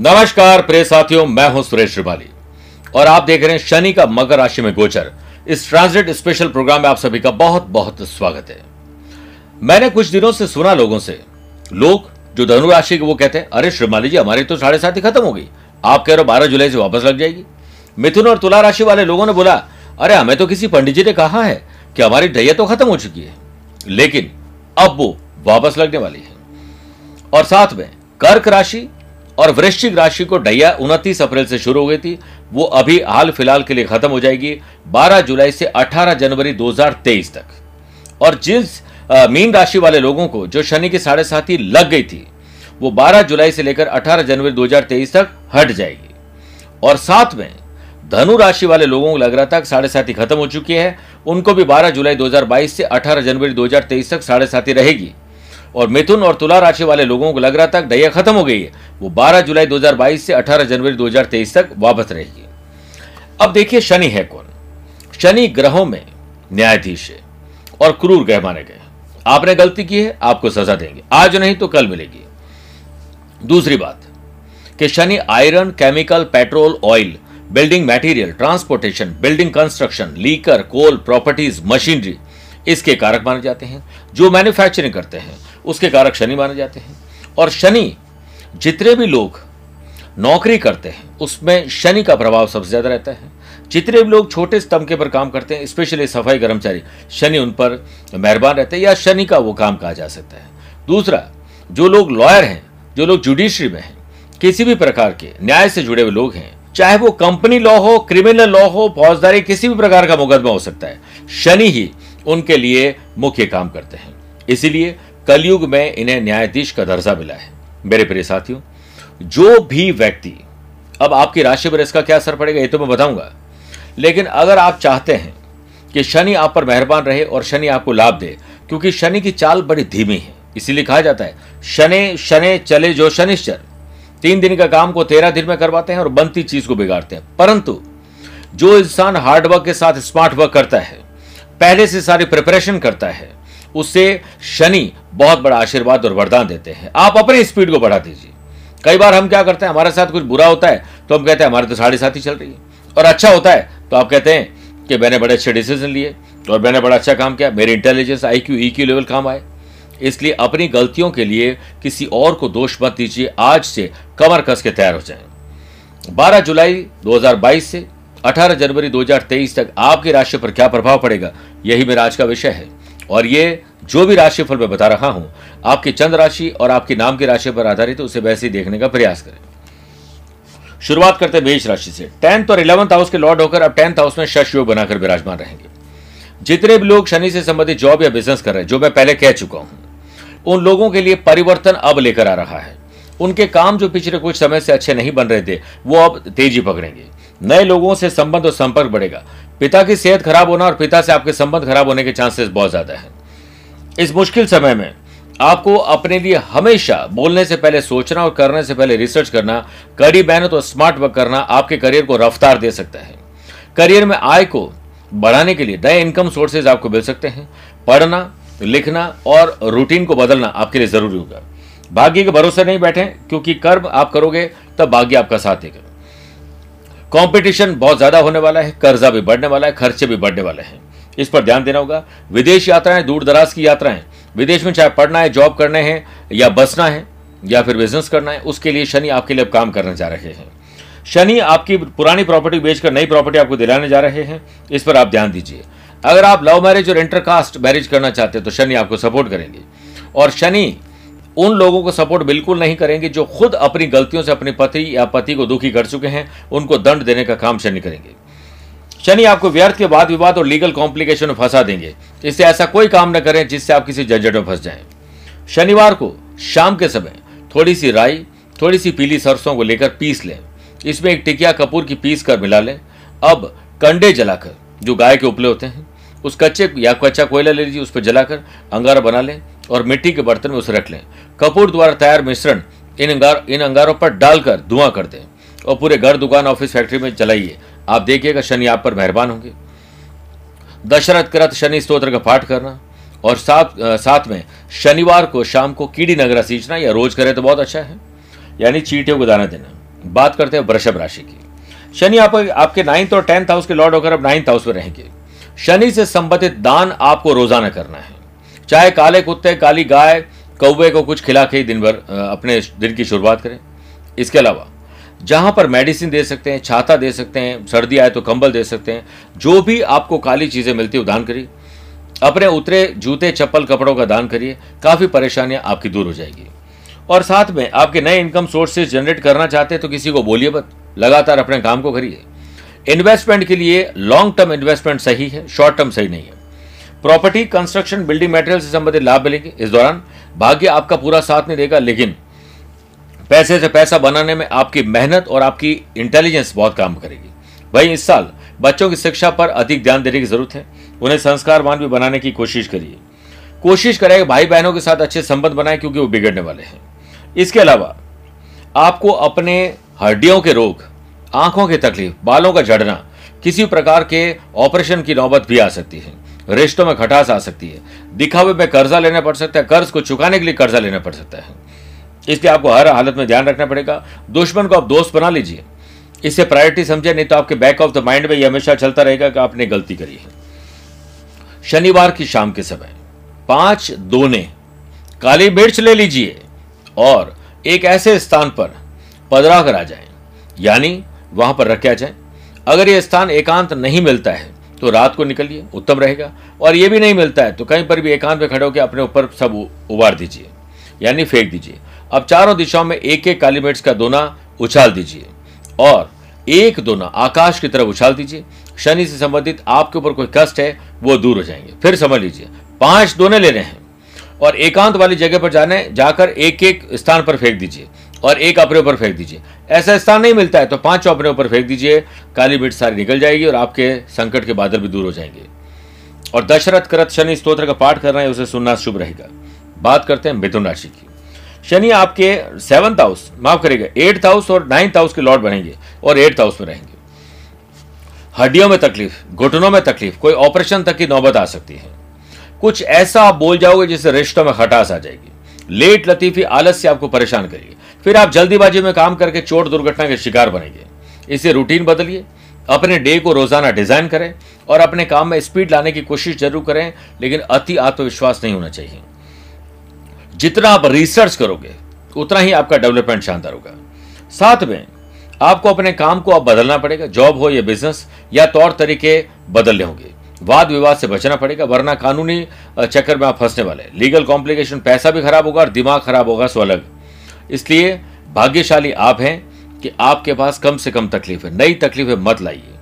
नमस्कार, प्रिय साथियों, मैं हूँ सुरेश श्रिवाली। और आप देख रहे हैं शनि का मकर राशि में गोचर। इस ट्रांसलेट स्पेशल प्रोग्राम में आप सभी का बहुत बहुत स्वागत है। मैंने कुछ दिनों से सुना लोगों से, लोग जो धनु राशि के वो कहते हैं, अरे श्रीमाली जी, हमारी तो साढ़े सात ही खत्म हो गई आप कह रहे हो बारह जुलाई से वापस लग जाएगी। मिथुन और तुला राशि वाले लोगों ने बोला, अरे हमें तो किसी पंडित जी ने कहा है कि हमारी ढैया तो खत्म हो चुकी है, लेकिन अब वो वापस लगने वाली है। और साथ में कर्क राशि और वृश्चिक राशि को डैया उनतीस अप्रैल से शुरू हो गई थी। वो अभी हाल फ़िलहाल के लिए खत्म हो जाएगी 12 जुलाई से 18 जनवरी 2023 तक। और जिस मीन राशि वाले लोगों को जो शनि की साढ़े साथी लग गई थी, वो 12 जुलाई से लेकर 18 जनवरी 2023 तक हट जाएगी। और साथ में धनु राशि वाले लोगों को लग रहा था साढ़े साथी खत्म हो चुकी है। उनको भी 12 जुलाई 2022 से 18 जनवरी 2023 तक साढ़े साथी रहेगी। और मिथुन और तुला राशि वाले लोगों को लग रहा था ढैया खत्म हो गई है। वो 12 जुलाई 2022 से 18 जनवरी 2023 तक वापस रहेगी। अब देखिए शनि है कौन? शनि ग्रहों में न्यायाधीश है और क्रूर ग्रह माने गए। आपने गलती की है, आपको सजा देंगे। आज नहीं तो कल मिलेगी। दूसरी बात, कि Shani iron, chemical, petrol, oil, building material, transportation, building construction, liquor, coal, properties, machinery इसके कारक माने जाते हैं, जो मैन्युफैक्चरिंग करते हैं, उसके कारक शनि माने जाते हैं। और शनि, जितने भी लोग नौकरी करते हैं, उसमें शनि का प्रभाव सबसे ज़्यादा रहता है। जितने भी लोग छोटे तमके पर काम करते हैं स्पेशली सफ़ाई कर्मचारी, शनि उन पर मेहरबान रहते हैं या शनि का वो काम कहा जा सकता है। दूसरा, जो लोग लॉयर हैं, जो लोग जुडिशरी में हैं, किसी भी प्रकार के न्याय से जुड़े हुए लोग हैं, चाहे वो कंपनी लॉ हो क्रिमिनल लॉ हो, फौजदारी, किसी भी प्रकार का मुकदमा हो सकता है। शनि ही उनके लिए मुख्य काम करते हैं। इसीलिए कलयुग में इन्हें न्यायाधीश का दर्जा मिला है। मेरे प्रिय साथियों, जो भी व्यक्ति, अब आपकी राशि पर इसका क्या असर पड़ेगा ये तो मैं बताऊँगा। लेकिन अगर आप चाहते हैं कि शनि आप पर मेहरबान रहे और शनि आपको लाभ दे, क्योंकि शनि की चाल बड़ी धीमी है, इसीलिए कहा जाता है, शनि शनि चले जो शनिश्चर। तीन दिन का काम को तेरह दिन में करवाते हैं और बनती चीज़ को बिगाड़ते हैं। परंतु, जो इंसान हार्डवर्क के साथ स्मार्ट वर्क करता है पहले से सारी प्रिपरेशन करता है। उससे शनि बहुत बड़ा आशीर्वाद और वरदान देते हैं। आप अपनी स्पीड को बढ़ा दीजिए। कई बार हम क्या करते हैं, हमारे साथ कुछ बुरा होता है तो हम कहते हैं, हमारे तो साढ़े साथ ही चल रही है। और अच्छा होता है तो आप कहते हैं कि मैंने बड़े अच्छे डिसीज़न लिए और मैंने बड़ा अच्छा काम किया। मेरी intelligence I Q E Q level काम आए। इसलिए अपनी गलतियों के लिए किसी और को दोष मत दीजिए। आज से कमर कस के तैयार हो जाए। 12 जुलाई 2022 से 18 जनवरी 2023 तक आपकी राशि पर क्या प्रभाव पड़ेगा? यही मेरा आज का विषय है। और ये जो भी राशिफल मैं बता रहा हूँ, आपकी चंद राशि और आपकी नाम की राशि पर आधारित है, उसे वैसे ही देखने का प्रयास करें। शुरुआत करते हैं मेष राशि से। टेंथ और इलेवंथ हाउस के लॉर्ड होकर अब टेंथ हाउस में शश योग बनाकर विराजमान रहेंगे। जितने भी लोग शनि से संबंधित जॉब या बिज़नेस कर रहे हैं, जो मैं पहले कह चुका हूँ, उन लोगों के लिए परिवर्तन अब लेकर आ रहा है। उनके काम जो पिछले कुछ समय से अच्छे नहीं बन रहे थे, वो अब तेज़ी पकड़ेंगे। नए लोगों से संबंध और संपर्क बढ़ेगा। पिता की सेहत खराब होना और पिता से आपके संबंध खराब होने के चांसेस बहुत ज़्यादा है। इस मुश्किल समय में आपको अपने लिए हमेशा बोलने से पहले सोचना और करने से पहले रिसर्च करना, कड़ी मेहनत और स्मार्ट वर्क करना आपके करियर को रफ्तार दे सकता है। करियर में आय को बढ़ाने के लिए नए इनकम सोर्सेज आपको मिल सकते हैं। पढ़ना, लिखना और रूटीन को बदलना आपके लिए ज़रूरी होगा। भाग्य के भरोसे नहीं बैठे, क्योंकि कर्म आप करोगे, तब भाग्य आपका साथ देगा। कंपटीशन बहुत ज़्यादा होने वाला है, कर्जा भी बढ़ने वाला है, खर्चे भी बढ़ने वाले हैं। इस पर ध्यान देना होगा। विदेश यात्राएँ दूर दराज की यात्राएँ। विदेश में चाहे पढ़ना है, जॉब करने हैं, या बसना है, या फिर बिज़नेस करना है, उसके लिए शनि आपके लिए काम करने जा रहे हैं। शनि आपकी पुरानी प्रॉपर्टी बेचकर नई प्रॉपर्टी आपको दिलाने जा रहे हैं। इस पर आप ध्यान दीजिए। अगर आप लव मैरिज और इंटरकास्ट मैरिज करना चाहते हैं तो शनि आपको सपोर्ट करेंगे। और शनि उन लोगों को सपोर्ट बिल्कुल नहीं करेंगे जो खुद अपनी गलतियों से अपने पति या पति को दुखी कर चुके हैं, उनको दंड देने का काम शनि करेंगे। शनि आपको व्यर्थ के वाद विवाद और लीगल कॉम्प्लिकेशन में फंसा देंगे। इससे ऐसा कोई काम न करें जिससे आप किसी झंझट में फंस जाएँ। शनिवार को शाम के समय थोड़ी सी राई थोड़ी सी पीली सरसों को लेकर पीस लें। इसमें एक टिकिया कपूर की पीस कर मिला लें। अब कंडे जलाकर, जो गाय के उपले होते हैं, उस कच्चे या कच्चा कोयला ले लीजिए, उस पर जलाकर, अंगारा बना लें। और मिट्टी के बर्तन में उसे रख लें। कपूर द्वारा तैयार मिश्रण इन अंगार, इन अंगारों पर डालकर धुआँ कर दें और पूरे घर दुकान ऑफ़िस फैक्ट्री में जलाइए। आप देखिएगा शनि आप पर मेहरबान होंगे। दशरथ कृत शनि स्त्रोत्र का पाठ करना और साथ साथ में शनिवार को शाम को कीड़ी नगरा सींचना या रोज करें तो बहुत अच्छा है। यानी चीटियों को दाना देना। बात करते हैं वृषभ राशि की। शनि आप, आपके नाइन्थ और टेंथ हाउस के लॉर्ड होकर अब नाइन्थ हाउस में रहेंगे। शनि से संबंधित दान आपको रोज़ाना करना है। चाहे काले कुत्ते, काली गाय, कौवे को कुछ खिला के ही दिन भर अपने दिन की शुरुआत करें। इसके अलावा, जहाँ पर मेडिसिन दे सकते हैं, छाता दे सकते हैं, सर्दी आए तो कंबल दे सकते हैं, जो भी आपको काली चीज़ें मिलती है दान करिए। अपने उतरे जूते, चप्पल, कपड़ों का दान करिए, काफ़ी परेशानियाँ आपकी दूर हो जाएगी। और साथ में आपके नए इनकम सोर्सेज जनरेट करना चाहते हैं तो किसी को बोलिए मत, लगातार अपने काम को करिए। इन्वेस्टमेंट के लिए लॉन्ग टर्म इन्वेस्टमेंट सही है, शॉर्ट टर्म सही नहीं है। प्रॉपर्टी कंस्ट्रक्शन बिल्डिंग मटेरियल से संबंधित लाभ मिलेंगे इस दौरान। भाग्य आपका पूरा साथ नहीं देगा, लेकिन पैसे से पैसा बनाने में आपकी मेहनत और आपकी इंटेलिजेंस बहुत काम करेगी। वही इस साल बच्चों की शिक्षा पर अधिक ध्यान देने की ज़रूरत है। उन्हें संस्कारवान भी बनाने की कोशिश करिए। कोशिश करें कि भाई बहनों के साथ अच्छे संबंध बनाए, क्योंकि वो बिगड़ने वाले हैं। इसके अलावा, आपको अपने हड्डियों के रोग, आँखों की तकलीफ़, बालों का झड़ना किसी प्रकार के ऑपरेशन की नौबत भी आ सकती है। रिश्तों में खटास आ सकती है। दिखावे में कर्जा लेना पड़ सकता है, कर्ज को चुकाने के लिए कर्जा लेना पड़ सकता है। इसलिए आपको हर हालत में ध्यान रखना पड़ेगा। दुश्मन को आप दोस्त बना लीजिए। इसे प्रायोरिटी समझे नहीं तो आपके बैक ऑफ़ द माइंड में यह हमेशा चलता रहेगा कि आपने गलती करी है। शनिवार की शाम के समय, पाँच दोने काली मिर्च ले लीजिए और एक ऐसे स्थान पर पदरा कर आ जाए यानी वहाँ पर रखा जाए। अगर यह स्थान एकांत नहीं मिलता है तो रात को निकलिए, उत्तम रहेगा। और ये भी नहीं मिलता है तो कहीं पर भी एकांत में खड़े होकर अपने ऊपर सब उबार दीजिए, यानी फेंक दीजिए। अब चारों दिशाओं में एक एक काली मिर्च का दोना उछाल दीजिए, और एक दोना आकाश की तरफ़ उछाल दीजिए। शनि से संबंधित आपके ऊपर कोई कष्ट है, वो दूर हो जाएँगे। फिर समझ लीजिए, पाँच दोने लेने हैं, और एकांत वाली जगह पर जाने, जाकर एक एक स्थान पर फेंक दीजिए। और एक अपने ऊपर फेंक दीजिए। ऐसा स्थान नहीं मिलता है तो पाँच अपने ऊपर फेंक दीजिए। काली मिर्च सारी निकल जाएगी और आपके संकट के बादल भी दूर हो जाएँगे। और दशरथ करत शनि स्त्रोत्र का पाठ करना है, उसे सुनना शुभ रहेगा। बात करते हैं मिथुन राशि की। शनि आपके सेवंथ हाउस माफ़ करेगा एट्थ हाउस और नाइन्थ हाउस के लॉर्ड बनेंगे और एट्थ हाउस में रहेंगे। हड्डियों में तकलीफ़, घुटनों में तकलीफ़, कोई ऑपरेशन तक की नौबत आ सकती है। कुछ ऐसा आप बोल जाओगे जिससे रिश्तों में खटास आ जाएगी। लेट लतीफी आलस से आपको परेशान करेगी। फिर आप जल्दीबाजी में काम करके चोट दुर्घटना के शिकार बनेंगे। इसे रूटीन बदलिए, अपने डे को रोज़ाना डिज़ाइन करें और अपने काम में स्पीड लाने की कोशिश ज़रूर करें, लेकिन अति आत्मविश्वास नहीं होना चाहिए। जितना आप रिसर्च करोगे, उतना ही आपका डेवलपमेंट शानदार होगा। साथ में, आपको अपने काम को अब बदलना पड़ेगा। जॉब हो या बिज़नेस या तौर तरीके बदलने होंगे। वाद विवाद से बचना पड़ेगा, वरना कानूनी चक्कर में आप फंसने वाले लीगल कॉम्प्लिकेशन पैसा भी खराब होगा और दिमाग खराब होगा, सो अलग। इसलिए भाग्यशाली आप हैं कि आपके पास कम से कम तकलीफ़ नई तकलीफें मत लाइए।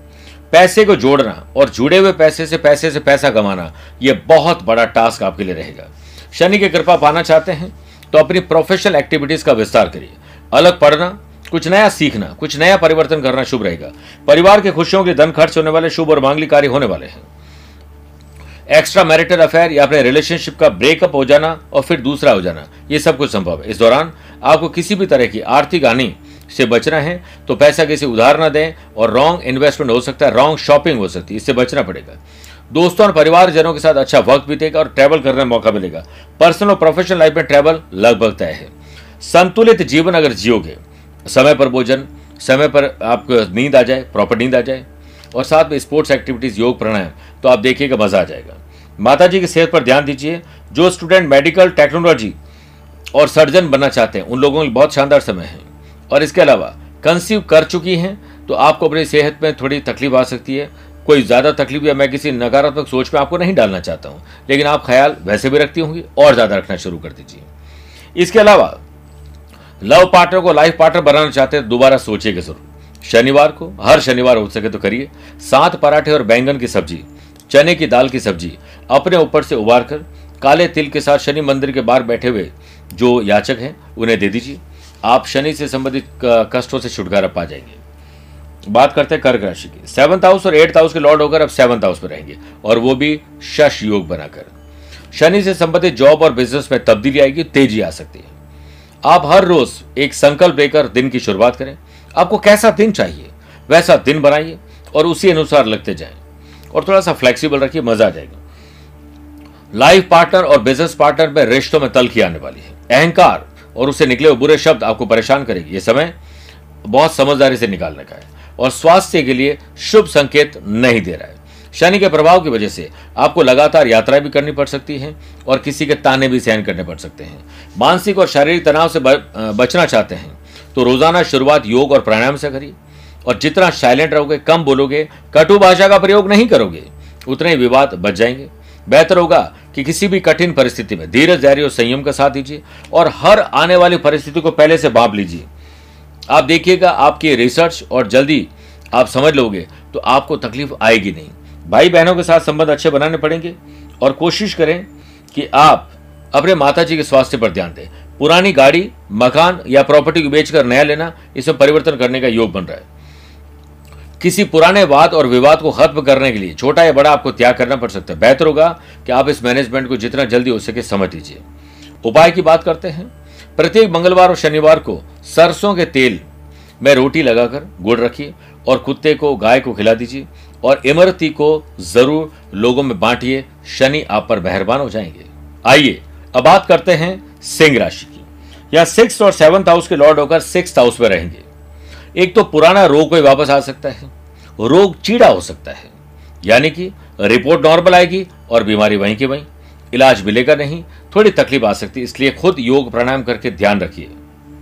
पैसे को जोड़ना और जुड़े हुए पैसे से पैसे से पैसा कमाना यह बहुत बड़ा टास्क आपके लिए रहेगा। शनि की कृपा पाना चाहते हैं तो अपनी प्रोफेशनल एक्टिविटीज़ का विस्तार करिए। अलग पढ़ना, कुछ नया सीखना, कुछ नया परिवर्तन करना शुभ रहेगा। परिवार के खुशियों के धन खर्च होने वाले, शुभ और मांगली कार्य होने वाले हैं। एक्स्ट्रा मैरिटल अफेयर या अपने रिलेशनशिप का ब्रेकअप हो जाना और फिर दूसरा हो जाना, ये सब कुछ संभव है। इस दौरान आपको किसी भी तरह की आर्थिक हानि से बचना है तो पैसा किसी उधार ना दें और रॉन्ग इन्वेस्टमेंट हो सकता है रॉन्ग शॉपिंग हो सकती है, इससे बचना पड़ेगा। दोस्तों और परिवारजनों के साथ अच्छा वक्त बीतेगा और ट्रैवल करने का मौका मिलेगा। पर्सनल और प्रोफेशनल लाइफ में ट्रैवल लगभग तय है। संतुलित जीवन अगर जियोगे, समय पर भोजन, समय पर आपको नींद आ जाए प्रॉपर नींद आ जाए और साथ में स्पोर्ट्स एक्टिविटीज़, योग, प्राणायाम तो आप देखिएगा मज़ा आ जाएगा। माता जी की सेहत पर ध्यान दीजिए। जो स्टूडेंट मेडिकल टेक्नोलॉजी और सर्जन बनना चाहते हैं, उन लोगों के बहुत शानदार समय है। और इसके अलावा, कंसीव कर चुकी हैं तो आपको अपनी सेहत में थोड़ी तकलीफ़ आ सकती है। कोई ज़्यादा तकलीफ़ या मैं किसी नकारात्मक सोच में आपको नहीं डालना चाहता हूँ, लेकिन आप ख्याल वैसे भी रखती होंगी, और ज़्यादा रखना शुरू कर दीजिए। इसके अलावा, लव पार्टनर को लाइफ पार्टनर बनाना चाहते हैं, दोबारा सोचिएगा ज़रूर। शनिवार को, हर शनिवार हो सके तो करिए। सात पराठे और बैंगन की सब्ज़ी, चने की दाल की सब्ज़ी, अपने ऊपर से उबार कर काले तिल के साथ शनि मंदिर के बाहर बैठे हुए जो याचक हैं, उन्हें दे दीजिए। आप शनि से संबंधित कष्टों से छुटकारा पा जाएँगे। बात करते हैं कर्क राशि की। सेवंथ हाउस और एट्थ हाउस के लॉर्ड होकर अब सेवंथ हाउस में रहेंगे और वो भी शश योग बनाकर। शनि से संबंधित जॉब और बिज़नेस में तब्दीली आएगी, तेज़ी आ सकती है। आप हर रोज एक संकल्प लेकर दिन की शुरुआत करें। आपको कैसा दिन चाहिए, वैसा दिन बनाइए और उसी अनुसार लगते जाए। और थोड़ा सा फ्लेक्सिबल रखिए, मज़ा आ जाएगा। लाइफ पार्टनर और बिज़नेस पार्टनर में रिश्तों में तलखी आने वाली है। अहंकार और उससे निकले हुए बुरे शब्द आपको परेशान करेगी। ये समय बहुत समझदारी से निकालने का है और स्वास्थ्य के लिए शुभ संकेत नहीं दे रहा है। शनि के प्रभाव की वजह से आपको लगातार यात्रा भी करनी पड़ सकती है और किसी के ताने भी सहन करने पड़ सकते हैं। मानसिक और शारीरिक तनाव से बचना चाहते हैं। तो रोज़ाना शुरुआत योग और प्राणायाम से करिए। और जितना साइलेंट रहोगे, कम बोलोगे, कटु भाषा का प्रयोग नहीं करोगे, उतने विवाद बच जाएँगे। बेहतर होगा कि किसी भी कठिन परिस्थिति में धीरज, धैर्य और संयम का साथ दीजिए और हर आने वाली परिस्थिति को पहले से बाप लीजिए। आप देखिएगा, आपकी रिसर्च और जल्दी आप समझ लोगे तो आपको तकलीफ़ आएगी नहीं। भाई बहनों के साथ संबंध अच्छे बनाने पड़ेंगे और कोशिश करें कि आप अपने माता जी के स्वास्थ्य पर ध्यान दें। पुरानी गाड़ी, मकान या प्रॉपर्टी को बेचकर नया लेना, इसमें परिवर्तन करने का योग बन रहा है। किसी पुराने वाद और विवाद को खत्म करने के लिए छोटा या बड़ा आपको त्याग करना पड़ सकता है। बेहतर होगा कि आप इस मैनेजमेंट को जितना जल्दी हो सके समझ लीजिए। उपाय की बात करते हैं। प्रत्येक मंगलवार और शनिवार को सरसों के तेल में रोटी लगाकर गुड़ रखिए और कुत्ते को, गाय को खिला दीजिए और इमरती को ज़रूर लोगों में बांटिए। शनि आप पर मेहरबान हो जाएँगे। आइए, अब बात करते हैं सिंह राशि की। यह सिक्स और सेवंथ हाउस के लॉर्ड होकर सिक्स हाउस में रहेंगे। एक तो पुराना रोग कोई वापस आ सकता है, रोग चीड़ा हो सकता है, यानी कि रिपोर्ट नॉर्मल आएगी और बीमारी वहीं की वहीं। इलाज मिलेगा नहीं, थोड़ी तकलीफ़ आ सकती है इसलिए खुद योग प्राणायाम करके ध्यान रखिए।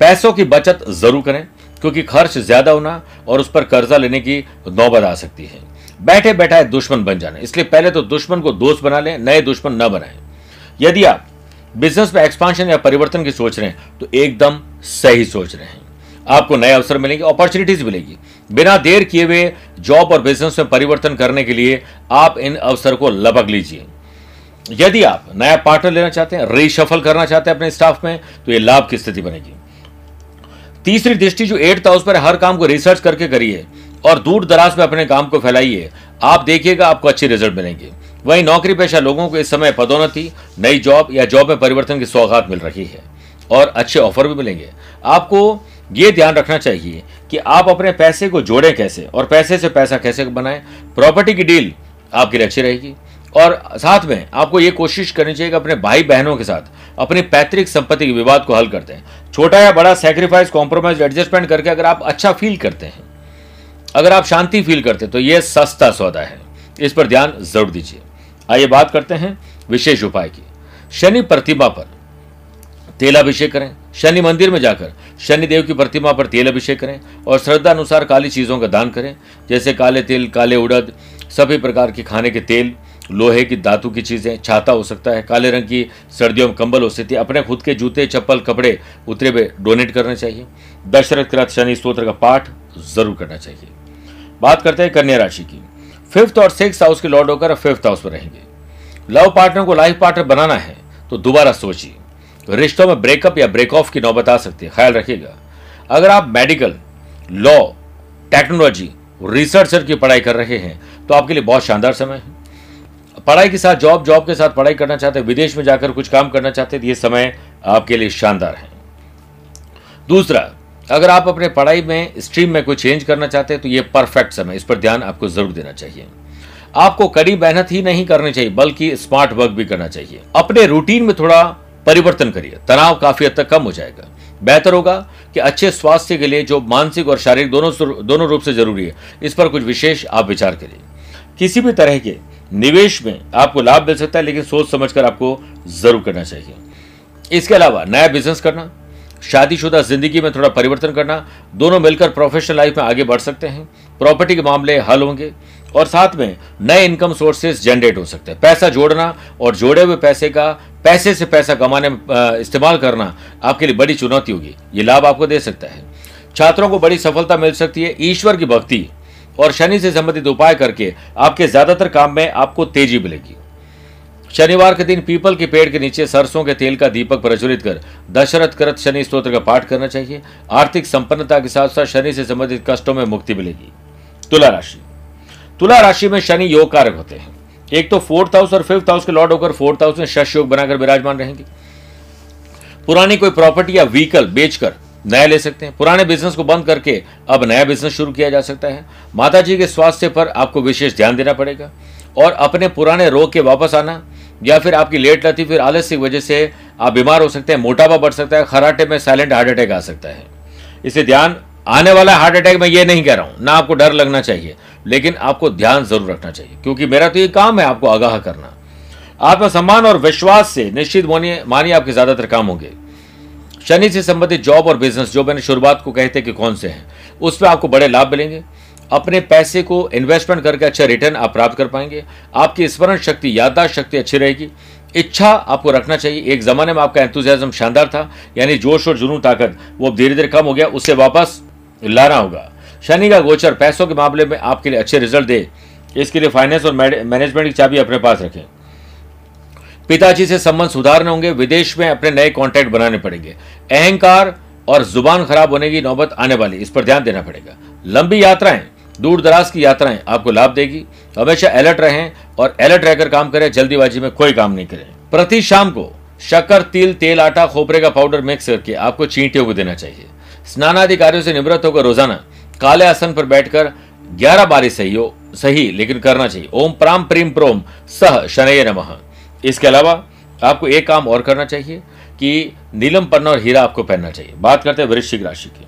पैसों की बचत ज़रूर करें, क्योंकि खर्च ज़्यादा होना और उस पर कर्जा लेने की नौबत आ सकती है। बैठे बैठा दुश्मन बन जाना, इसलिए पहले तो दुश्मन को दोस्त बना लें, नए दुश्मन न बनाएँ। यदि आप बिज़नेस में एक्सपांशन या परिवर्तन की सोच रहे हैं तो एकदम सही सोच रहे हैं। आपको नए अवसर मिलेंगे अपॉर्चुनिटीज़ मिलेगी। बिना देर किए हुए जॉब और बिज़नेस में परिवर्तन करने के लिए आप इन अवसर को लपक लीजिए। यदि आप नया पार्टनर लेना चाहते हैं रीशफल करना चाहते हैं अपने स्टाफ में तो ये लाभ की स्थिति बनेगी। तीसरी दृष्टि जो एट हाउस पर हर काम को रिसर्च करके करिए और दूर दराज में अपने काम को फैलाइए, आप देखिएगा आपको अच्छे रिज़ल्ट मिलेंगे। वहीं नौकरी पेशा लोगों को इस समय पदोन्नति, नई जॉब या जॉब में परिवर्तन की सौगात मिल रही है और अच्छे ऑफ़र भी मिलेंगे। आपको ये ध्यान रखना चाहिए कि आप अपने पैसे को जोड़ें कैसे और पैसे से पैसा कैसे बनाएँ। प्रॉपर्टी की डील आपकी अच्छी रहेगी और साथ में आपको ये कोशिश करनी चाहिए कि अपने भाई बहनों के साथ अपनी पैतृक संपत्ति के विवाद को हल करते हैं छोटा या बड़ा सेक्रीफाइस कॉम्प्रोमाइज एडजस्टमेंट करके अगर आप अच्छा फील करते हैं, अगर आप शांति फील करते हैं तो यह सस्ता सौदा है। इस पर ध्यान ज़रूर दीजिए। आइए बात करते हैं विशेष उपाय की। शनि प्रतिमा पर तेल अभिषेक करें। शनि मंदिर में जाकर शनि देव की प्रतिमा पर तेल अभिषेक करें और श्रद्धा अनुसार काली चीज़ों का दान करें, जैसे काले तिल, काले उड़द, सभी प्रकार के खाने के तेल, लोहे की, धातु की चीज़ें, छाता हो सकता है, काले रंग की सर्दियों में कंबल हो सकती है। अपने खुद के जूते, चप्पल, कपड़े उतरे हुए डोनेट करने चाहिए। दशरथ कृत शनि स्त्रोत्र का पाठ ज़रूर करना चाहिए। बात करते हैं कन्या राशि की। फिफ्थ और सिक्स हाउस के लॉर्ड होकर फिफ्थ हाउस में रहेंगे। लव पार्टनर को लाइफ पार्टनर बनाना है तो दोबारा सोचिए। रिश्तों में ब्रेकअप या ब्रेक ऑफ़ की नौबत आ सकती है, ख्याल रखिएगा। अगर आप मेडिकल, लॉ, टेक्नोलॉजी, रिसर्चर की पढ़ाई कर रहे हैं तो आपके लिए बहुत शानदार समय है। पढ़ाई के साथ, जॉब जॉब के साथ पढ़ाई करना चाहते हैं, विदेश में जाकर कुछ काम करना चाहते हैं तो ये समय आपके लिए शानदार है। दूसरा अगर आप अपने पढ़ाई में स्ट्रीम में कोई चेंज करना चाहते हैं तो ये परफेक्ट समय इस पर ध्यान आपको ज़रूर देना चाहिए। आपको कड़ी मेहनत ही नहीं करनी चाहिए, बल्कि स्मार्ट वर्क भी करना चाहिए। अपने रूटीन में थोड़ा परिवर्तन करिए। तनाव काफ़ी हद तक कम हो जाएगा। बेहतर होगा कि अच्छे स्वास्थ्य के लिए, जो मानसिक और शारीरिक दोनों दोनों रूप से ज़रूरी है, इस पर कुछ विशेष आप विचार करिए। किसी भी तरह के निवेश में आपको लाभ मिल सकता है, लेकिन सोच समझकर आपको ज़रूर करना चाहिए। इसके अलावा नया बिज़नेस करना शादीशुदा ज़िंदगी में थोड़ा परिवर्तन करना, दोनों मिलकर प्रोफेशनल लाइफ में आगे बढ़ सकते हैं प्रॉपर्टी के मामले हल होंगे, और साथ में नए इनकम सोर्सेज जनरेट हो सकते हैं। पैसा जोड़ना और जोड़े हुए पैसे का, पैसे से पैसा कमाने में इस्तेमाल करना आपके लिए बड़ी चुनौती होगी। ये लाभ आपको दे सकता है। छात्रों को बड़ी सफलता मिल सकती है, ईश्वर की भक्ति और शनि से संबंधित उपाय करके आपके ज़्यादातर काम में आपको तेज़ी मिलेगी। शनिवार के दिन पीपल के पेड़ के नीचे सरसों के तेल का दीपक प्रज्वलित कर, दशरथ करत शनि स्त्रोत्र का पाठ करना चाहिए। आर्थिक संपन्नता के साथ साथ शनि से संबंधित कष्टों में मुक्ति मिलेगी। तुला राशि। तुला राशि में शनि योग कारक होते हैं। एक तो फोर्थ हाउस और फिफ्थ हाउस के लॉर्ड होकर फोर्थ हाउस में शश योग बनाकर विराजमान रहेंगे। पुरानी कोई प्रॉपर्टी या व्हीकल बेचकर नया ले सकते हैं। पुराने बिज़नेस को बंद करके अब नया बिज़नेस शुरू किया जा सकता है। माता जी के स्वास्थ्य पर आपको विशेष ध्यान देना पड़ेगा। और अपने पुराने रोग के वापस आना या फिर आपकी लेट लती फिर आलस्य की वजह से आप बीमार हो सकते हैं, मोटापा बढ़ सकता है, खराटे में साइलेंट हार्ट अटैक आ सकता है। इसे ध्यान, आने वाला हार्ट अटैक मैं ये नहीं कह रहा हूँ, ना आपको डर लगना चाहिए, लेकिन आपको ध्यान ज़रूर रखना चाहिए, क्योंकि मेरा तो ये काम है आपको आगाह करना। आत्मसम्मान और विश्वास से निश्चित मानिए आपके ज़्यादातर काम होंगे। शनि से संबंधित जॉब और बिज़नेस जो मैंने शुरुआत को कहते कि कौन से हैं, उस पर आपको बड़े लाभ मिलेंगे। अपने पैसे को इन्वेस्टमेंट करके अच्छा रिटर्न आप प्राप्त कर पाएँगे। आपकी स्मरण शक्ति, याददाश्त शक्ति अच्छी रहेगी। इच्छा आपको रखना चाहिए। एक जमाने में आपका एंथुजियाज्म शानदार था, यानी जोश और जुनून ताकत, वो धीरे धीरे कम हो गया, उससे वापस लाना होगा। शनि का गोचर, पैसों के मामले में आपके लिए अच्छे रिज़ल्ट दे। इसके लिए फाइनेंस और मैनेजमेंट की चाबी अपने पास रखें। पिताजी से संबंध सुधारने होंगे। विदेश में अपने नए कॉन्टैक्ट बनाने पड़ेंगे। अहंकार और ज़ुबान खराब होने की नौबत आने वाली इस पर ध्यान देना पड़ेगा। लंबी यात्राएँ। दूर दराज की यात्राएँ आपको लाभ देगी। हमेशा अलर्ट रहें और अलर्ट रहकर काम करें, जल्दीबाजी में कोई काम नहीं करें। प्रति शाम को शक्कर, तिल, तेल, आटा, खोपरे का पाउडर मिक्स करके आपको चींटियों को देना चाहिए। स्नानादि कार्यों से निवृत्त होकर रोज़ाना काले आसन पर बैठकर ग्यारह बारी सही हो, सही लेकिन करना चाहिए। ओम प्राम प्रीम प्रोम सह शनय नमः। इसके अलावा आपको एक काम और करना चाहिए कि नीलम पन्ना और हीरा आपको पहनना चाहिए। बात करते हैं वृश्चिक राशि की।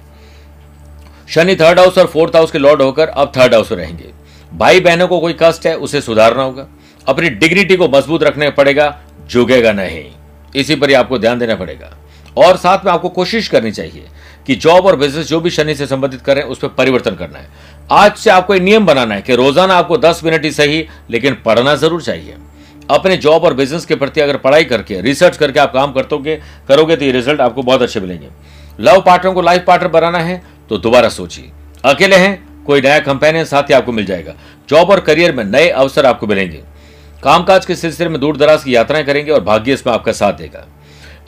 शनि थर्ड हाउस और फोर्थ हाउस के लॉर्ड होकर अब थर्ड हाउस में रहेंगे। भाई बहनों को कोई कष्ट है, उसे सुधारना होगा। अपनी डिग्निटी को मज़बूत रखने पड़ेगा झुकेगा नहीं। इसी पर ही आपको ध्यान देना पड़ेगा। और साथ में आपको कोशिश करनी चाहिए कि जॉब और बिज़नेस जो भी शनि से संबंधित करें, उस पर परिवर्तन करना है। आज से आपको एक नियम बनाना है कि रोज़ाना आपको 10 मिनट ही सही, लेकिन पढ़ना ज़रूर चाहिए। अपने जॉब और बिज़नेस के प्रति अगर पढ़ाई करके रिसर्च करके आप काम करते करोगे तो ये रिज़ल्ट आपको बहुत अच्छे मिलेंगे। लव पार्टनर को लाइफ पार्टनर बनाना है तो दोबारा सोचिए। अकेले हैं, कोई नया कंपेनियन साथी आपको मिल जाएगा। जॉब और करियर में नए अवसर आपको मिलेंगे। कामकाज के सिलसिले में दूर दराज की यात्राएँ करेंगे और भाग्य इसमें आपका साथ देगा।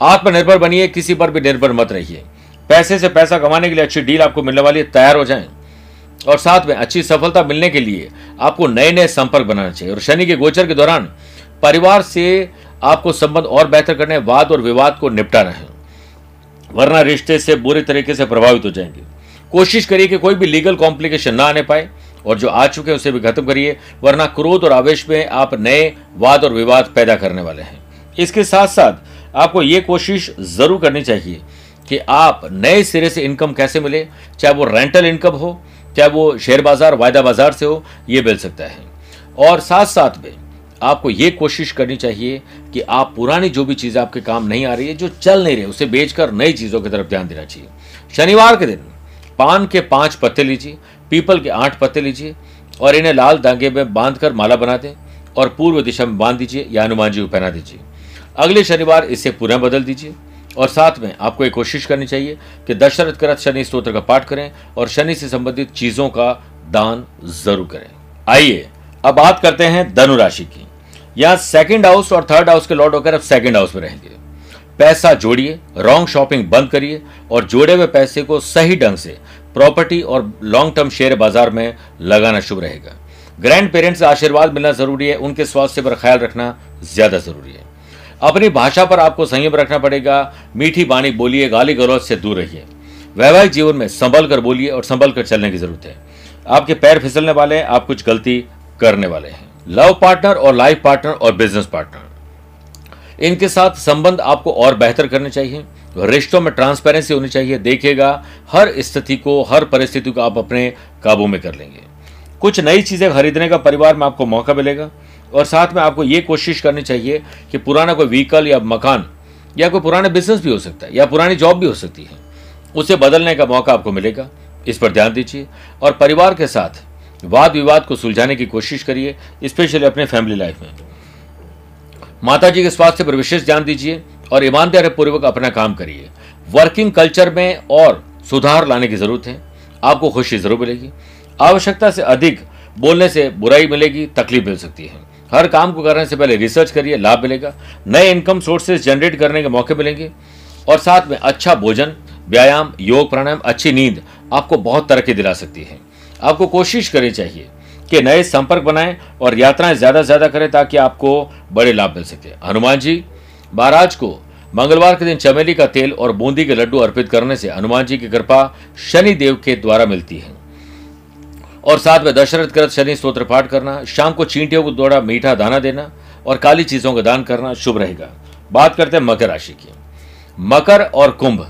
आत्मनिर्भर बनिए, किसी पर भी निर्भर मत रहिए। पैसे से पैसा कमाने के लिए अच्छी डील आपको मिलने वाली है, तैयार हो जाएँ। और साथ में अच्छी सफलता मिलने के लिए आपको नए नए संपर्क बनाना चाहिए। और शनि के गोचर के दौरान परिवार से आपको संबंध और बेहतर करने, वाद और विवाद को निपटाना है। वरना रिश्ते से बुरी तरीके से प्रभावित हो जाएँगे। कोशिश करिए कि कोई भी लीगल कॉम्प्लिकेशन ना आने पाए और जो आ चुके हैं उसे भी खत्म करिए, वरना क्रोध और आवेश में आप नए वाद और विवाद पैदा करने वाले हैं। इसके साथ साथ आपको ये कोशिश ज़रूर करनी चाहिए कि आप नए सिरे से इनकम कैसे मिले, चाहे वो रेंटल इनकम हो, चाहे वो शेयर बाज़ार, वायदा बाज़ार से हो, ये मिल सकता है। और साथ साथ में आपको ये कोशिश करनी चाहिए कि आप पुरानी जो भी चीज़ें आपके काम नहीं आ रही है, जो चल नहीं रही उसे बेचकर नई चीज़ों की तरफ़ ध्यान देना चाहिए। शनिवार के दिन पान के पाँच पत्ते लीजिए, पीपल के आठ पत्ते लीजिए और इन्हें लाल धागे में बांधकर माला बना दें और पूर्व दिशा में बाँध दीजिए या हनुमान जी को पहना दीजिए। अगले शनिवार इसे पुनः बदल दीजिए और साथ में आपको एक कोशिश करनी चाहिए कि दशरथ करत शनि स्त्रोत्र का पाठ करें और शनि से संबंधित चीज़ों का दान ज़रूर करें। आइए, अब बात करते हैं धनु राशि की। यहाँ सेकंड हाउस और थर्ड हाउस के लॉर्ड होकर अब सेकंड हाउस में रहेंगे। पैसा जोड़िए रॉन्ग शॉपिंग बंद करिए और जोड़े हुए पैसे को सही ढंग से प्रॉपर्टी और लॉन्ग टर्म शेयर बाज़ार में लगाना शुभ रहेगा। ग्रैंड पेरेंट्स से आशीर्वाद मिलना ज़रूरी है, उनके स्वास्थ्य पर ख्याल रखना ज़्यादा ज़रूरी है। अपनी भाषा पर आपको संयम रखना पड़ेगा, मीठी बाणी बोलिए, गाली गलौज से दूर रहिए। वैवाहिक जीवन में संभल कर बोलिए और संभल कर चलने की ज़रूरत है। आपके पैर फिसलने वाले हैं, आप कुछ गलती करने वाले हैं। लव पार्टनर और लाइफ पार्टनर और बिज़नेस पार्टनर इनके साथ संबंध आपको और बेहतर करने चाहिए। रिश्तों में ट्रांसपेरेंसी होनी चाहिए। देखिएगा, हर स्थिति को, हर परिस्थिति को आप अपने काबू में कर लेंगे। कुछ नई चीज़ें खरीदने का परिवार में आपको मौका मिलेगा और साथ में आपको ये कोशिश करनी चाहिए कि पुराना कोई व्हीकल या मकान, या कोई पुराने बिज़नेस भी हो सकता है, या पुरानी जॉब भी हो सकती है, उसे बदलने का मौका आपको मिलेगा। इस पर ध्यान दीजिए और परिवार के साथ वाद विवाद को सुलझाने की कोशिश करिए स्पेशली अपने फैमिली लाइफ में। माता जी के स्वास्थ्य पर विशेष ध्यान दीजिए और ईमानदारी पूर्वक अपना काम करिए। वर्किंग कल्चर में और सुधार लाने की ज़रूरत है। आपको खुशी ज़रूर मिलेगी। आवश्यकता से अधिक बोलने से बुराई मिलेगी, तकलीफ़ मिल सकती है। हर काम को करने से पहले रिसर्च करिए, लाभ मिलेगा। नए इनकम सोर्सेज जनरेट करने के मौके मिलेंगे। और साथ में अच्छा भोजन, व्यायाम, योग, प्राणायाम, अच्छी नींद आपको बहुत तरक्की दिला सकती है। आपको कोशिश करनी चाहिए। कि नए संपर्क बनाएँ और यात्राएँ ज़्यादा से ज़्यादा करें ताकि आपको बड़े लाभ मिल सके। हनुमान जी, महाराज को मंगलवार के दिन चमेली का तेल और बूंदी के लड्डू अर्पित करने से हनुमान जी की कृपा शनि देव के द्वारा मिलती है। और साथ में दशरथ कृत शनि स्त्रोत्र पाठ करना, शाम को चींटियों को द्वारा मीठा दाना देना और काली चीज़ों का दान करना शुभ रहेगा। बात करते हैं मकर राशि की। मकर और कुंभ,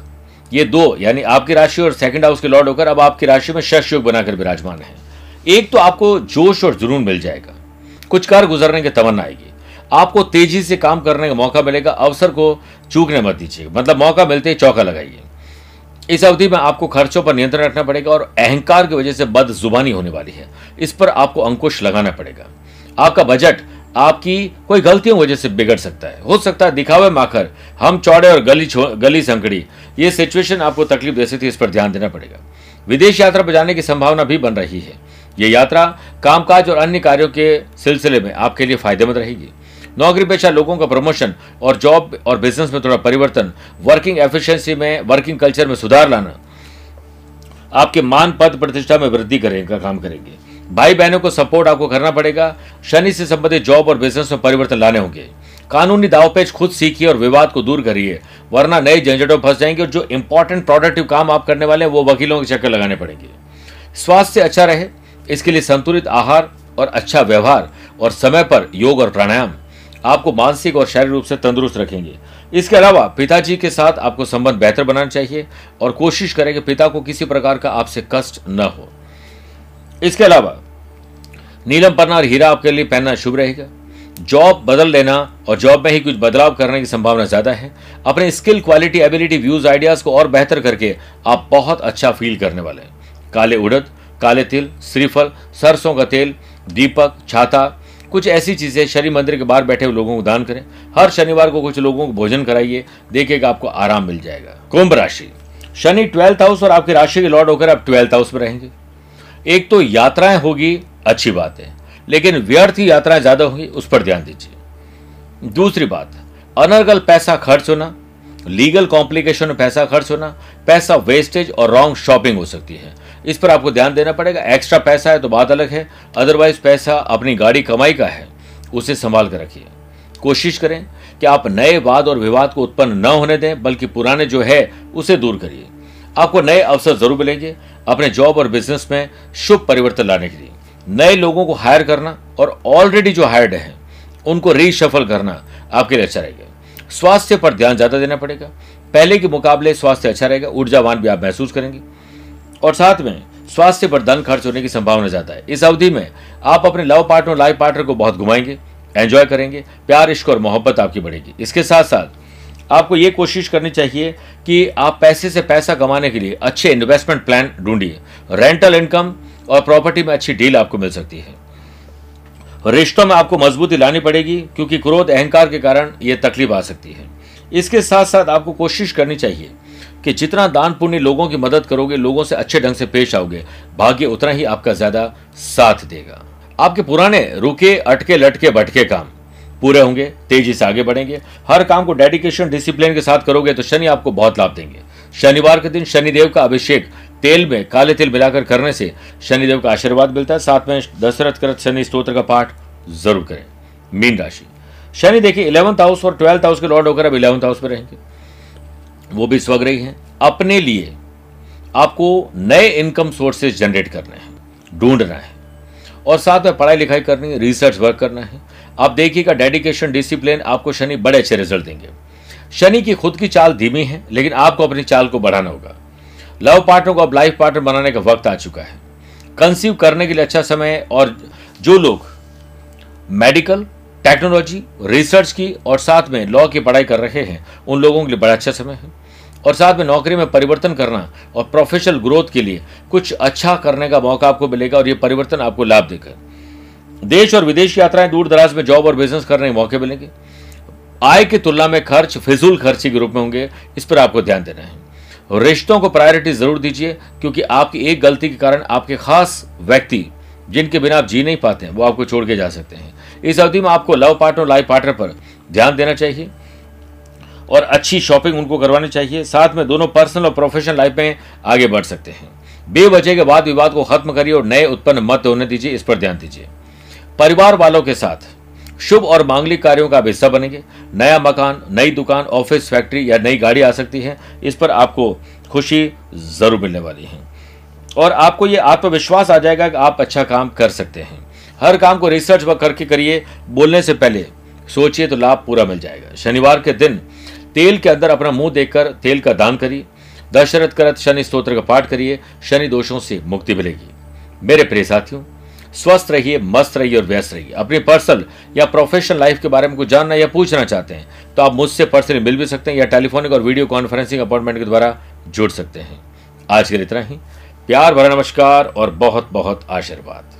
ये दो, यानी आपकी राशि और सेकंड हाउस के लॉर्ड होकर अब आपकी राशि में शश योग बनाकर विराजमान है। एक तो आपको जोश और जुनून मिल जाएगा। कुछ कार गुजरने की तमन्ना आएगी। आपको तेज़ी से काम करने का मौका मिलेगा। अवसर को चूकने मत दीजिए। मतलब मौका मिलते ही चौका लगाइए। इस अवधि में आपको खर्चों पर नियंत्रण रखना पड़ेगा और अहंकार की वजह से बद जुबानी होने वाली है। इस पर आपको अंकुश लगाना पड़ेगा। आपका बजट, आपकी कोई गलतियों की वजह से बिगड़ सकता है। हो सकता है दिखावे माखर, हम चौड़े और गली गली संकड़ी, ये सिचुएशन आपको तकलीफ़ दे सकती है, इस पर ध्यान देना पड़ेगा। विदेश यात्रा पर जाने की संभावना भी बन रही है। ये यात्रा कामकाज और अन्य कार्यों के सिलसिले में आपके लिए फ़ायदेमंद रहेगी। नौकरी पेशा लोगों का प्रमोशन और जॉब और बिज़नेस में थोड़ा परिवर्तन वर्किंग एफिशिएंसी में वर्किंग कल्चर में सुधार लाना, आपके मान पद प्रतिष्ठा में वृद्धि करेगा काम करेंगे। भाई बहनों को सपोर्ट आपको करना पड़ेगा। शनि से संबंधित जॉब और बिज़नेस में परिवर्तन लाने होंगे। कानूनी दावपेच खुद सीखिए और विवाद को दूर करिए, वरना नए झंझटों फंस जाएँगे और जो इंपॉर्टेंट प्रोडक्टिव काम आप करने वाले हैं, वो वकीलों के चक्कर लगाने पड़ेंगे। स्वास्थ्य अच्छा रहे इसके लिए संतुलित आहार और अच्छा व्यवहार और समय पर योग और प्राणायाम। आपको मानसिक और शारीरिक रूप से तंदुरुस्त रखेंगे। इसके अलावा पिताजी के साथ आपको संबंध बेहतर बनाना चाहिए और कोशिश करें कि पिता को किसी प्रकार का आपसे कष्ट न हो। इसके अलावा नीलम पन्ना और हीरा आपके लिए पहनना शुभ रहेगा। जॉब बदल लेना और जॉब में ही कुछ बदलाव करने की संभावना ज़्यादा है। अपने skill, quality, ability, views, ideas को और बेहतर करके आप बहुत अच्छा फील करने वाले हैं। काले उड़द काले तिल, श्रीफल, सरसों का तेल, दीपक, छाता, कुछ ऐसी चीज़ें शनि मंदिर के बाहर बैठे हुए लोगों को दान करें। हर शनिवार को कुछ लोगों को भोजन कराइए देखिएगा आपको आराम मिल जाएगा। कुंभ राशि। शनि ट्वेल्थ हाउस और आपकी राशि के लॉर्ड होकर आप ट्वेल्थ हाउस में रहेंगे। एक तो यात्राएँ होगी, अच्छी बात है, लेकिन व्यर्थ ही यात्राएँ ज़्यादा होंगी, उस पर ध्यान दीजिए। दूसरी बात, अनर्गल पैसा खर्च होना, लीगल कॉम्प्लिकेशन में पैसा खर्च होना, पैसा वेस्टेज और रॉन्ग शॉपिंग हो सकती है। इस पर आपको ध्यान देना पड़ेगा। एक्स्ट्रा पैसा है तो बात अलग है। अदरवाइज़ पैसा अपनी गाड़ी कमाई का है, उसे संभाल कर रखिए। कोशिश करें कि आप नए वाद और विवाद को उत्पन्न न होने दें, बल्कि पुराने जो है, उसे दूर करिए। आपको नए अवसर ज़रूर मिलेंगे अपने जॉब और बिज़नेस में शुभ परिवर्तन लाने के लिए। नए लोगों को हायर करना और ऑलरेडी जो हायर्ड हैं, उनको रीशफल करना आपके लिए अच्छा रहेगा। स्वास्थ्य पर ध्यान ज़्यादा देना पड़ेगा। पहले के मुकाबले स्वास्थ्य अच्छा रहेगा, ऊर्जावान भी आप महसूस करेंगे। और साथ में स्वास्थ्य पर धन खर्च होने की संभावना ज़्यादा है। इस अवधि में आप अपने लव पार्टनर लाइफ पार्टनर को बहुत घुमाएँगे, एंजॉय करेंगे, प्यार, इश्क और मोहब्बत आपकी बढ़ेगी। इसके साथ साथ आपको ये कोशिश करनी चाहिए कि आप पैसे से पैसा कमाने के लिए अच्छे इन्वेस्टमेंट प्लान ढूंढिए। रेंटल इनकम और प्रॉपर्टी में अच्छी डील आपको मिल सकती है। रिश्तों में आपको मजबूती लानी पड़ेगी क्योंकि क्रोध, अहंकार के कारण ये तकलीफ़ आ सकती है। इसके साथ साथ आपको कोशिश करनी चाहिए कि जितना दान पुण्य लोगों की मदद करोगे, लोगों से अच्छे ढंग से पेश आओगे, भाग्य उतना ही आपका ज़्यादा साथ देगा। आपके पुराने रुके, अटके, लटके, भटके काम पूरे होंगे, तेज़ी से आगे बढ़ेंगे। हर काम को डेडिकेशन डिसिप्लिन के साथ करोगे तो शनि आपको बहुत लाभ देंगे। शनिवार के दिन शनिदेव का अभिषेक तेल में, काले तेल मिलाकर करने से शनिदेव का आशीर्वाद मिलता है। साथ में दशरथ करत शनि स्त्रोत्र का पाठ ज़रूर करें। मीन राशि। शनि देखिए इलेवंथ हाउस और ट्वेल्थ हाउस के लॉर्ड होकर अब इलेवंथ हाउस में रहेंगे। वो भी स्वग्रही हैं। अपने लिए आपको नए इनकम सोर्सेज जनरेट करने हैं ढूंढना है। और साथ में पढ़ाई लिखाई करनी है रिसर्च वर्क करना है। आप देखिएगा डेडिकेशन डिसिप्लिन आपको शनि बड़े अच्छे रिज़ल्ट देंगे। शनि की खुद की चाल धीमी है, लेकिन आपको अपनी चाल को बढ़ाना होगा। लव पार्टनर को अब लाइफ पार्टनर बनाने का वक्त आ चुका है। कंसीव करने के लिए अच्छा समय और जो लोग मेडिकल टेक्नोलॉजी, रिसर्च की और साथ में लॉ की पढ़ाई कर रहे हैं। उन लोगों के लिए बड़ा अच्छा समय है। और साथ में नौकरी में परिवर्तन करना और प्रोफेशनल ग्रोथ के लिए कुछ अच्छा करने का मौका आपको मिलेगा और ये परिवर्तन आपको लाभ देगा। देश और विदेश यात्राएँ दूर दराज में जॉब और बिज़नेस करने के मौके मिलेंगे। आय की तुलना में खर्च, फिजूल खर्ची के रूप में होंगे। इस पर आपको ध्यान देना है। रिश्तों को प्रायोरिटी ज़रूर दीजिए, क्योंकि आपकी एक गलती के कारण आपके खास व्यक्ति, जिनके बिना आप जी नहीं पाते हैं, वो आपको छोड़ के जा सकते हैं। इस अवधि में आपको लव पार्टनर लाइफ पार्टनर पर ध्यान देना चाहिए और अच्छी शॉपिंग उनको करवानी चाहिए। साथ में दोनों पर्सनल और प्रोफेशनल लाइफ में आगे बढ़ सकते हैं। बेवजह के बाद विवाद को खत्म करिए और नए उत्पन्न मत होने दीजिए, इस पर ध्यान दीजिए। परिवार वालों के साथ शुभ और मांगलिक कार्यों का हिस्सा बनेंगे। नया मकान, नई दुकान, ऑफ़िस, फैक्ट्री या नई गाड़ी आ सकती है। इस पर आपको खुशी ज़रूर मिलने वाली है। और आपको ये आत्मविश्वास आ जाएगा कि आप अच्छा काम कर सकते हैं। हर काम को रिसर्च करके करिए, बोलने से पहले। सोचिए तो लाभ पूरा मिल जाएगा। शनिवार के दिन तेल के अंदर अपना मुँह देखकर तेल का दान करिए। दशरथ करत शनि स्त्रोत्र का पाठ करिए। शनि दोषों से मुक्ति मिलेगी। मेरे प्रिय साथियों, स्वस्थ रहिए, मस्त रहिए और व्यस्त रहिए। अपनी पर्सनल या प्रोफेशनल लाइफ के बारे में कुछ जानना या पूछना चाहते हैं तो आप मुझसे पर्सनली मिल भी सकते हैं या टेलीफोनिक और वीडियो कॉन्फ्रेंसिंग अपॉइंटमेंट के द्वारा जुड़ सकते हैं। आज के लिए इतना ही। प्यार भरा नमस्कार और बहुत बहुत आशीर्वाद।